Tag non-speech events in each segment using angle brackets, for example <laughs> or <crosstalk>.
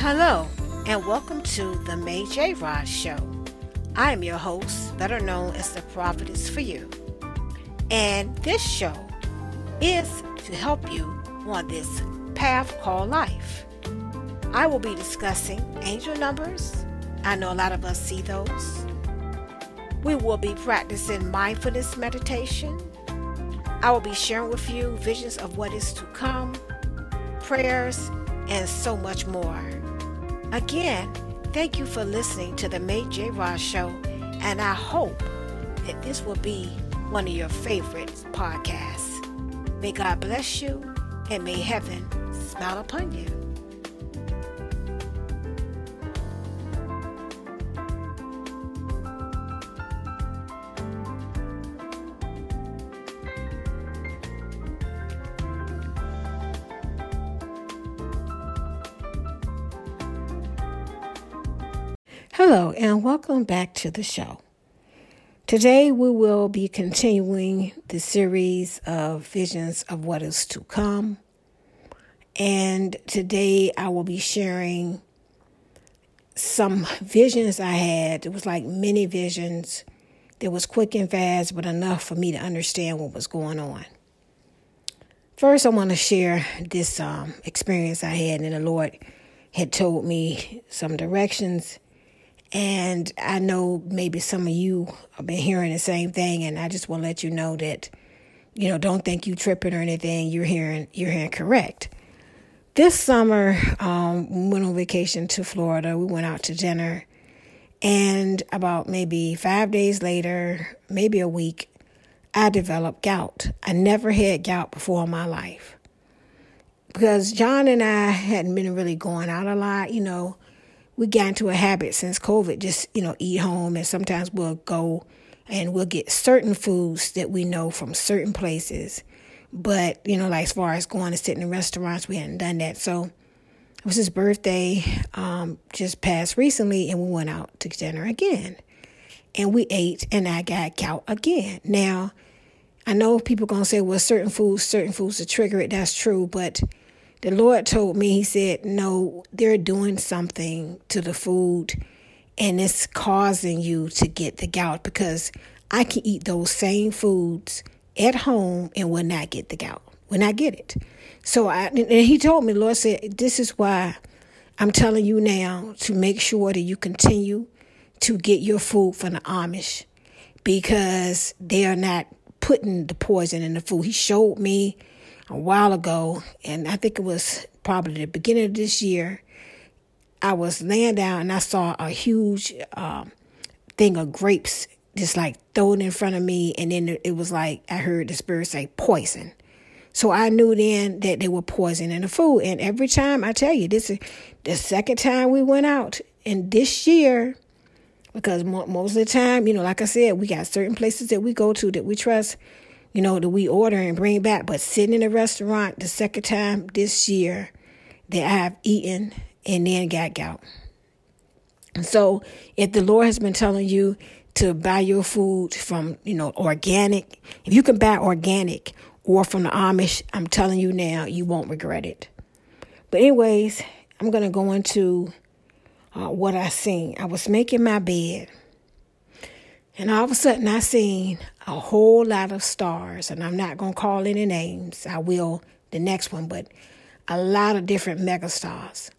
Hello, and welcome to the Mae Jeyaraj Show. I am your host, better known as the Prophetess for You. And this show is to help you on this path called life. I will be discussing angel numbers. I know a lot of us see those. We will be practicing mindfulness meditation. I will be sharing with you visions of what is to come, prayers, and so much more. Again, thank you for listening to the Mae Jeyaraj Show, and I hope that this will be one of your favorite podcasts. May God bless you, and may heaven smile upon you. Hello, and welcome back to the show. Today, we will be continuing the series of visions of what is to come. And today, I will be sharing some visions I had. It was like many visions. That was quick and fast, but enough for me to understand what was going on. First, I want to share this um, experience I had, and the Lord had told me some directions and I know maybe some of you have been hearing the same thing, and I just want to let you know that, you know, don't think you tripping or anything. You're hearing you're hearing correct. This summer, um, we went on vacation to Florida. We went out to dinner, and about maybe five days later, maybe a week, I developed gout. I never had gout before in my life because John and I hadn't been really going out a lot, you know we got into a habit since COVID, just, you know, eat home. And sometimes we'll go and we'll get certain foods that we know from certain places. But, you know, like as far as going to sit in restaurants, we hadn't done that. So it was his birthday um, just passed recently, and we went out to dinner again. And we ate, and I got gout again. Now, I know people going to say, well, certain foods, certain foods to trigger it. That's true. But the Lord told me, He said, No, they're doing something to the food and it's causing you to get the gout because I can eat those same foods at home and will not get the gout, will not get it. So I, and He told me, Lord said, This is why I'm telling you now to make sure that you continue to get your food from the Amish because they are not putting the poison in the food. He showed me a while ago, and I think it was probably the beginning of this year. I was laying down and I saw a huge um, thing of grapes just like thrown in front of me, and then it was like I heard the spirit say poison. So I knew then that they were poisoning the food. And every time I tell you, this is the second time we went out, and this year, because most of the time, you know, like I said, we got certain places that we go to that we trust you know, that we order and bring back. But sitting in a restaurant the second time this year that I have eaten and then got gout. So if the Lord has been telling you to buy your food from, you know, organic, if you can buy organic or from the Amish, I'm telling you now, you won't regret it. But anyways, I'm going to go into uh, what I seen. I was making my bed and all of a sudden, I seen a whole lot of stars, and I'm not going to call any names. I will the next one, but a lot of different megastars.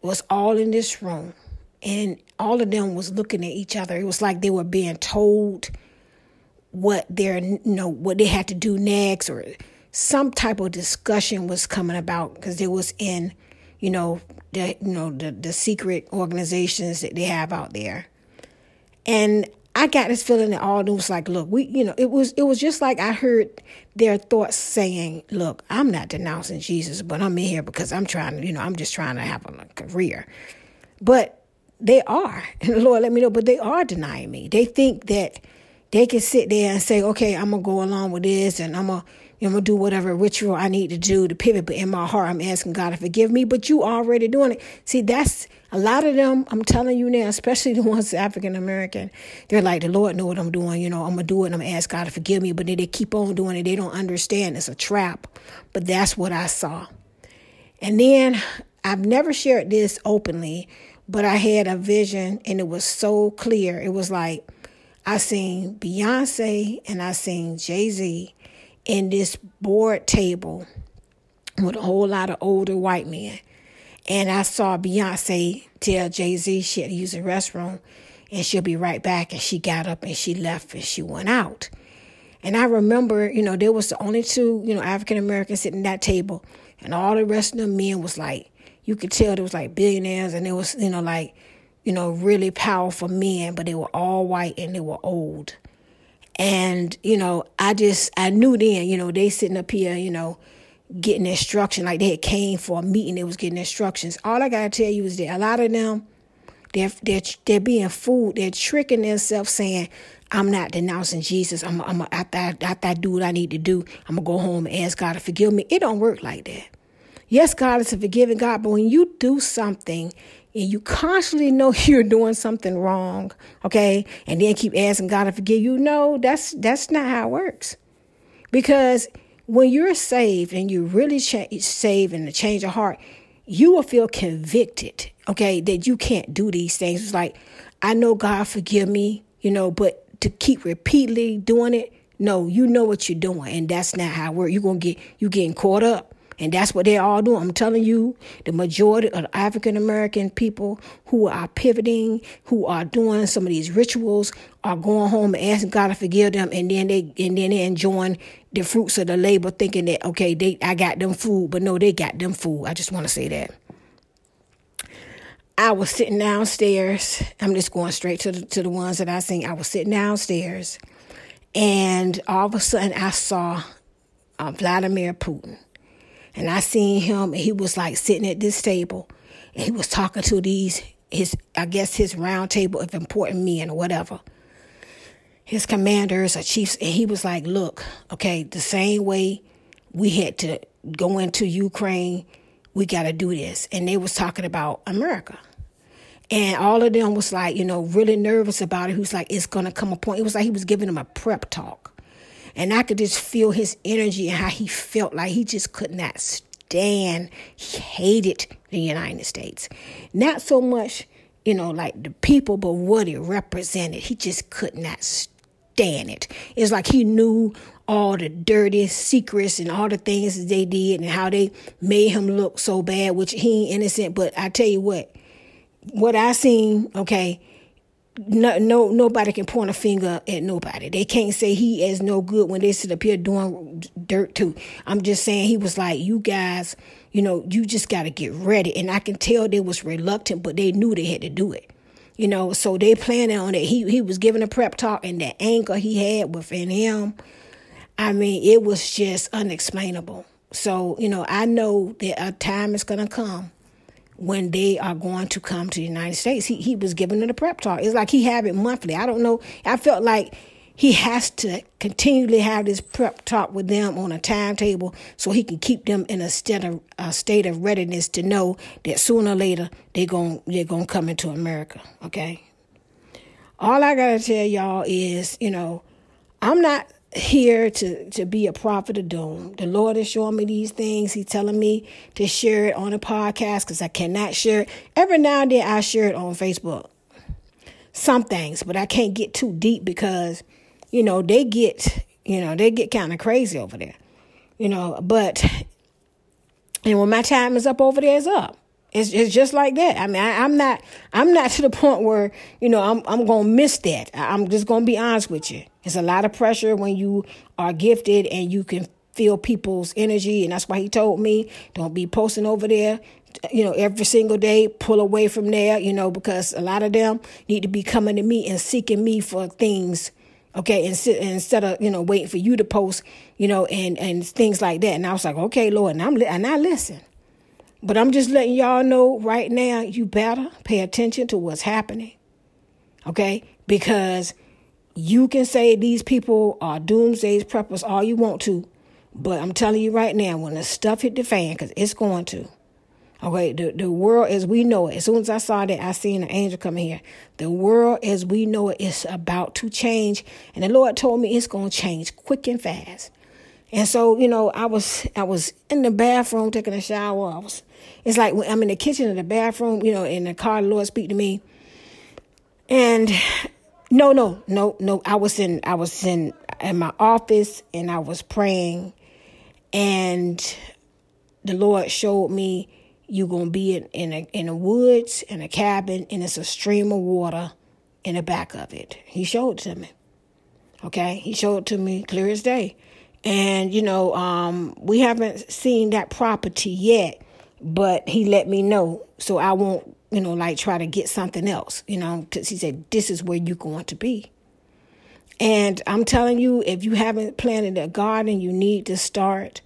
Was all in this room, and all of them was looking at each other. It was like they were being told what their you know what they had to do next, or some type of discussion was coming about because it was in you know the you know the the secret organizations that they have out there, and I got this feeling that all was like, look, we, you know, it was it was just like I heard their thoughts saying, look, I'm not denouncing Jesus, but I'm in here because I'm trying to, you know, I'm just trying to have a, career. But they are, <laughs> and the Lord let me know, but they are denying me. They think that they can sit there and say, okay, I'm gonna go along with this, and I'm gonna I'm gonna do whatever ritual I need to do to pivot. But in my heart, I'm asking God to forgive me. But you already doing it. See, that's a lot of them. I'm telling you now, especially the ones African American. They're like, the Lord know what I'm doing. You know, I'm gonna do it. and I'm gonna ask God to forgive me. But then they keep on doing it. They don't understand it's a trap. But that's what I saw. And then I've never shared this openly, but I had a vision and it was so clear. It was like I seen Beyonce and I seen Jay Z in this board table with a whole lot of older white men. And I saw Beyonce tell Jay Z she had to use the restroom and she'll be right back. And she got up and she left and she went out. And I remember, you know, there was the only two, you know, African Americans sitting at that table, and all the rest of the men was like, you could tell there was like billionaires, and it was, you know, like, you know, really powerful men, but they were all white and they were old. And, you know, I just, I knew then, you know, they sitting up here, you know, getting instruction, like they had came for a meeting, they was getting instructions. All I gotta tell you is that a lot of them, they're, they're, they're being fooled. They're tricking themselves saying, I'm not denouncing Jesus. I'm, I'm after, I, after I do what I need to do, I'm to go home and ask God to forgive me. It don't work like that. Yes, God is a forgiving God, but when you do something and you constantly know <laughs> you're doing something wrong, okay, and then keep asking God to forgive you, no, that's that's not how it works. Because when you're saved and you really cha- saved and the change of heart, you will feel convicted, okay, that you can't do these things. It's like, I know God forgive me, you know, but to keep repeatedly doing it, no, you know what you're doing, and that's not how it works. You're gonna get you getting caught up. And that's what they're all doing. I'm telling you, the majority of African American people who are pivoting, who are doing some of these rituals, are going home and asking God to forgive them, and then they and then they enjoying the fruits of the labor, thinking that okay, they I got them food, but no, they got them food. I just want to say that. I was sitting downstairs. I'm just going straight to the, to the ones that I seen. I was sitting downstairs, and all of a sudden I saw uh, Vladimir Putin, and I seen him, and he was like sitting at this table, and he was talking to these his I guess his round table of important men or whatever. His commanders or chiefs, and he was like, "Look, okay, the same way we had to go into Ukraine." we got to do this. And they was talking about America. And all of them was like, you know, really nervous about it. He was like, it's to come a point. It was like he was giving them a prep talk. And I could just feel his energy and how he felt like he just could not stand. He hated the United States. Not so much, you know, like the people, but what it represented. He just could not stand it. It's like he knew all the dirty secrets and all the things they did and how they made him look so bad, which he ain't innocent. But I tell you what, what I seen, okay, no, no, nobody can point a finger at nobody. They can't say he is no good when they sit up here doing dirt too. I'm just saying he was like, you guys, you know, you just got to get ready. And I can tell they was reluctant, but they knew they had to do it. You know, so they planning on it. He he was giving a prep talk, and the anger he had within him I mean, it was just unexplainable. So, you know, I know that a time is to come when they are going to come to the United States. He, he was giving it a prep talk. It's like he have it monthly. I don't know. I felt like he has to continually have this prep talk with them on a timetable so he can keep them in a state of, a state of readiness to know that sooner or later they're going they're going to come into America, okay? All I got to tell y'all is, you know, I'm not here to, to be a prophet of doom. The Lord is showing me these things. He's telling me to share it on a podcast because I cannot share it. Every now and then I share it on Facebook. Some things, but I can't get too deep because, you know, they get, you know, they get kind of crazy over there. You know, but and when my time is up over there, it's up. It's, it's just like that. I mean, I, am not I'm not to the point where you know I'm I'm gonna miss that. I'm just gonna be honest with you. It's a lot of pressure when you are gifted and you can feel people's energy, and that's why he told me don't be posting over there. You know, every single day, pull away from there. You know, because a lot of them need to be coming to me and seeking me for things okay instead of you know waiting for you to post you know and and things like that and i was like okay lord and i'm and i listen but I'm just letting y'all know right now, you better pay attention to what's happening. Okay? Because you can say these people are doomsday preppers all you want to. But I'm telling you right now, when the stuff hit the fan, because it's going to. Okay, the, the world as we know it, as soon as I saw that, I seen an angel coming here. The world as we know it is about to change. And the Lord told me it's going to change quick and fast. And so, you know, I was I was in the bathroom taking a shower. I was it's like when I'm in the kitchen or the bathroom, you know, in the car, the Lord speak to me. And no, no, no, no. I was in I was in in my office and I was praying and the Lord showed me you're gonna be in, in a in the woods in a cabin and it's a stream of water in the back of it. He showed it to me. Okay, he showed it to me clear as day. And you know, um, we haven't seen that property yet, but he let me know so I won't, you know, like try to get something else, you know, because he said this is where you're going to be. And I'm telling you, if you haven't planted a garden, you need to start.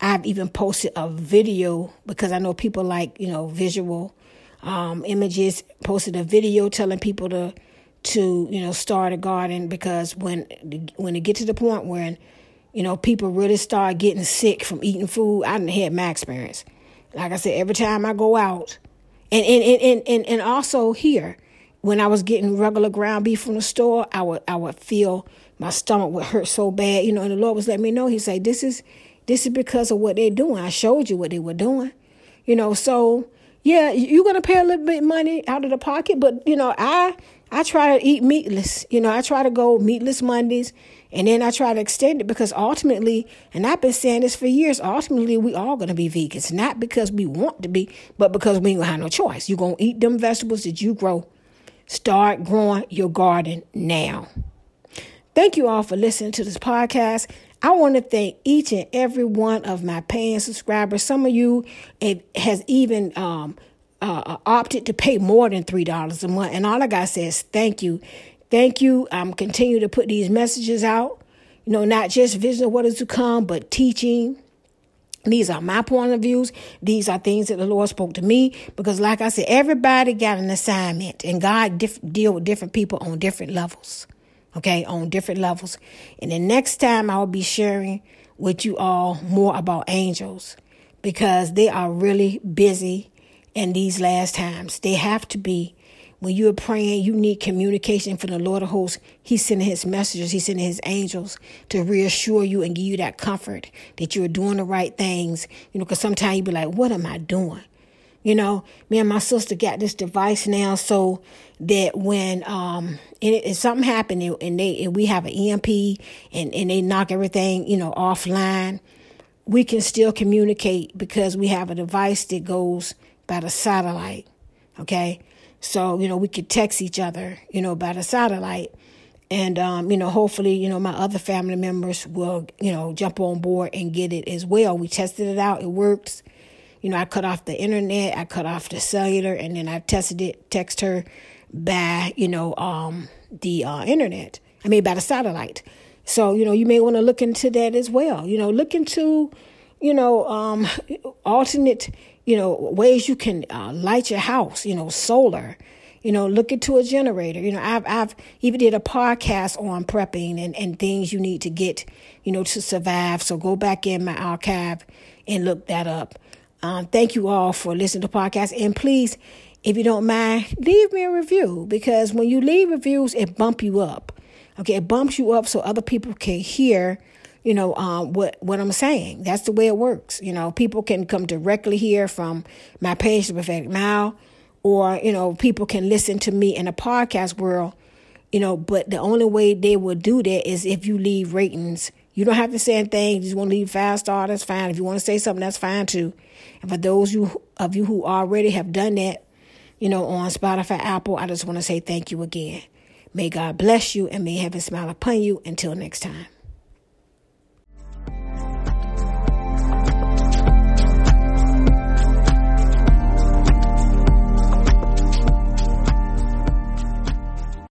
I've even posted a video because I know people like, you know, visual um, images, posted a video telling people to to, you know, start a garden because when when it get to the point where you know, people really start getting sick from eating food. I didn't had my experience. Like I said, every time I go out, and and, and, and, and also here, when I was getting regular ground beef from the store, I would I would feel my stomach would hurt so bad, you know, and the Lord was letting me know. He said, This is this is because of what they're doing. I showed you what they were doing. You know, so yeah, you're gonna pay a little bit money out of the pocket, but you know, I I try to eat meatless. You know, I try to go meatless Mondays and then I try to extend it because ultimately, and I've been saying this for years, ultimately we all gonna be vegans. Not because we want to be, but because we ain't gonna have no choice. You're gonna eat them vegetables that you grow. Start growing your garden now. Thank you all for listening to this podcast. I want to thank each and every one of my paying subscribers. Some of you it has even um, uh, opted to pay more than $3 a month. And all I got says thank you. Thank you. I'm continue to put these messages out. You know, not just vision of what is to come, but teaching. These are my point of views. These are things that the Lord spoke to me because, like I said, everybody got an assignment, and God diff- deal with different people on different levels. Okay, on different levels. And the next time I will be sharing with you all more about angels because they are really busy in these last times. They have to be. When you are praying, you need communication from the Lord of hosts. He's sending his messengers, he's sending his angels to reassure you and give you that comfort that you're doing the right things. You know, because sometimes you be like, what am I doing? You know, me and my sister got this device now so that when um if something happened and they and we have an EMP and, and they knock everything, you know, offline, we can still communicate because we have a device that goes by the satellite. Okay. So, you know, we could text each other, you know, by the satellite. And, um, you know, hopefully, you know, my other family members will, you know, jump on board and get it as well. We tested it out. It works. You know, I cut off the internet, I cut off the cellular, and then I tested it, text her by, you know, um, the uh, internet. I mean, by the satellite. So, you know, you may want to look into that as well. You know, look into, you know, um, alternate you know, ways you can uh, light your house, you know, solar, you know, look into a generator. You know, I've, I've even did a podcast on prepping and, and things you need to get, you know, to survive. So go back in my archive and look that up. Um, thank you all for listening to podcast. And please, if you don't mind, leave me a review because when you leave reviews, it bump you up. Okay, it bumps you up so other people can hear you know, um, what what I'm saying. That's the way it works. You know, people can come directly here from my page, The Prophetic Mile, or you know, people can listen to me in a podcast world. You know, but the only way they will do that is if you leave ratings. You don't have to say anything. You just want to leave five star, that's fine. If you want to say something, that's fine too. And for those you, of you who already have done that, you know, on Spotify, Apple, I just want to say thank you again. May God bless you and may heaven smile upon you. Until next time.